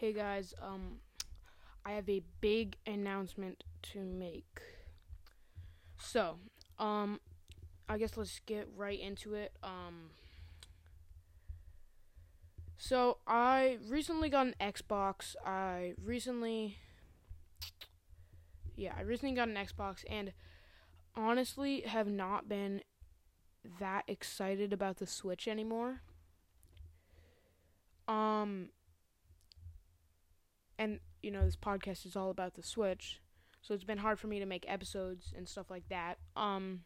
Hey guys, um, I have a big announcement to make. So, um, I guess let's get right into it. Um, so I recently got an Xbox. I recently, yeah, I recently got an Xbox, and honestly, have not been that excited about the Switch anymore. Um and you know this podcast is all about the Switch, so it's been hard for me to make episodes and stuff like that. Um,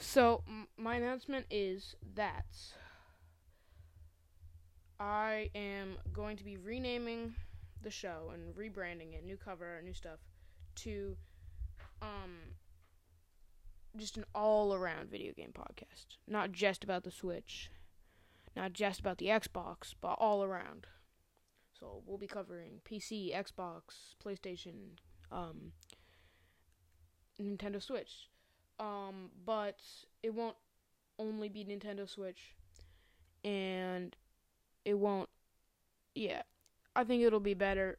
so m- my announcement is that I am going to be renaming the show and rebranding it, new cover, new stuff, to um just an all-around video game podcast, not just about the Switch, not just about the Xbox, but all around. So we'll be covering PC, Xbox, PlayStation, um, Nintendo Switch. Um, but it won't only be Nintendo Switch, and it won't. Yeah, I think it'll be better.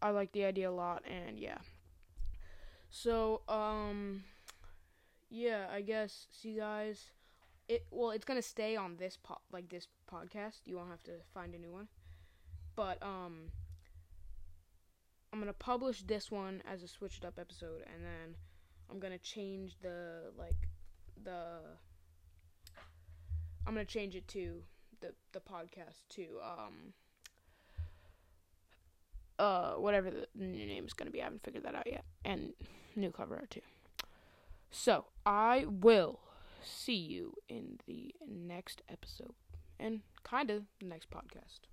I like the idea a lot, and yeah. So, um, yeah, I guess. See, guys, it well, it's gonna stay on this po- like this podcast. You won't have to find a new one. But um I'm to publish this one as a switched up episode and then I'm to change the like the I'm to change it to the the podcast to um uh whatever the new name is to be. I haven't figured that out yet. And new cover art too. So, I will see you in the next episode and kind of the next podcast.